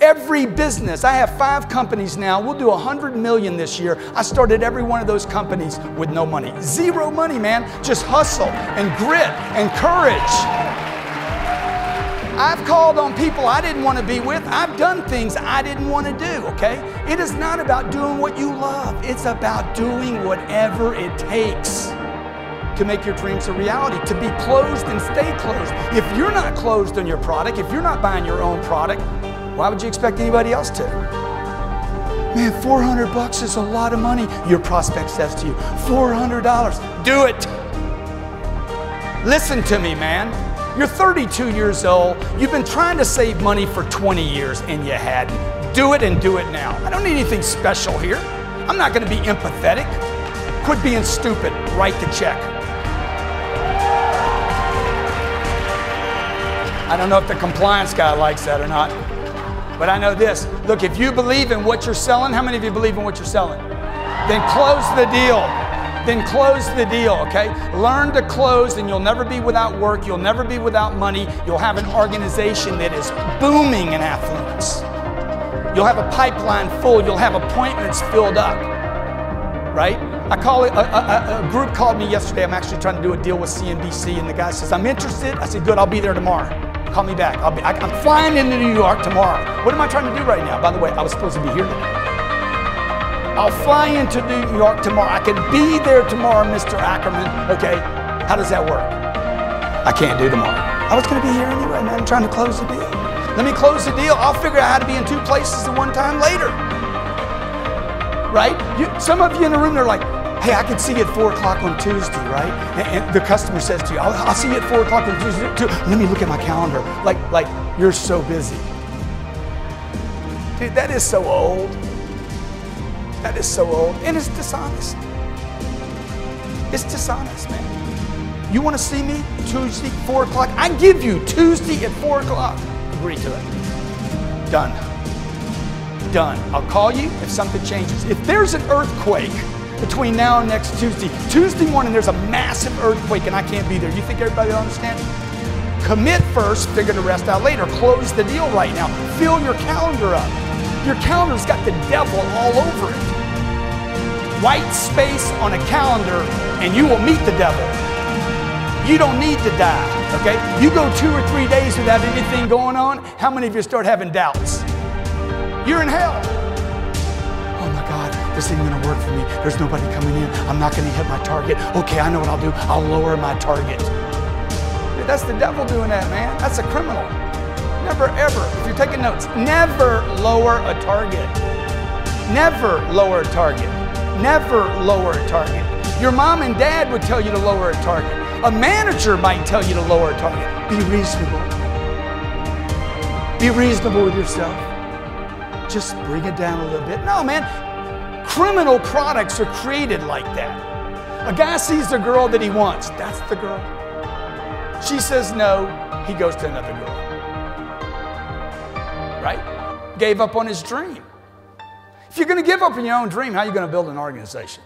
Every business, I have five companies now. We'll do 100 million this year. I started every one of those companies with no money. Zero money, man. Just hustle and grit and courage. I've called on people I didn't want to be with. I've done things I didn't want to do, okay? It is not about doing what you love, it's about doing whatever it takes to make your dreams a reality, to be closed and stay closed. If you're not closed on your product, if you're not buying your own product, why would you expect anybody else to? Man, 400 bucks is a lot of money. Your prospect says to you, $400. Do it. Listen to me, man. You're 32 years old. You've been trying to save money for 20 years and you hadn't. Do it and do it now. I don't need anything special here. I'm not going to be empathetic. Quit being stupid. Write the check. I don't know if the compliance guy likes that or not, but I know this. Look, if you believe in what you're selling, how many of you believe in what you're selling? Then close the deal. Then close the deal, okay? Learn to close, and you'll never be without work. You'll never be without money. You'll have an organization that is booming in affluence. You'll have a pipeline full. You'll have appointments filled up, right? I call it, a, a, a, group called me yesterday. I'm actually trying to do a deal with CNBC, and the guy says, I'm interested. I said, Good, I'll be there tomorrow. Call me back. I'll be, I, am flying into New York tomorrow. What am I trying to do right now? By the way, I was supposed to be here today. I'll fly into New York tomorrow. I can be there tomorrow, Mr. Ackerman. Okay, how does that work? I can't do tomorrow. I was going to be here anyway, man. I'm trying to close the deal. Let me close the deal. I'll figure out how to be in two places at one time later. Right? You, some of you in the room, they're like, hey, I can see you at 4 o'clock on Tuesday, right? And, and the customer says to you, I'll, I'll, see you at 4 o'clock on Tuesday. Too. Let me look at my calendar. Like, like you're so busy. Dude, that is so old. That is so old. And it's dishonest. It's dishonest, man. You want to see me Tuesday, 4 o'clock? I give you Tuesday at 4 o'clock. Agree to it. Done. Done. I'll call you if something changes. If there's an earthquake, between now and next Tuesday. Tuesday morning, there's a massive earthquake and I can't be there. You think everybody will understand? Commit first, figure the rest out later. Close the deal right now. Fill your calendar up. Your calendar's got the devil all over it. White space on a calendar and you will meet the devil. You don't need to die, okay? You go two or three days without anything going on, how many of you start having doubts? You're in hell this ain't gonna work for me. There's nobody coming in. I'm not gonna hit my target. Okay, I know what I'll do. I'll lower my target. Dude, that's the devil doing that, man. That's a criminal. Never, ever, if you're taking notes, never lower a target. Never lower a target. Never lower a target. Your mom and dad would tell you to lower a target. A manager might tell you to lower a target. Be reasonable. Be reasonable with yourself. Just bring it down a little bit. No, man, Criminal products are created like that. A guy sees the girl that he wants. That's the girl. She says no. He goes to another girl. Right? Gave up on his dream. If you're going to give up on your own dream, how are you going to build an organization?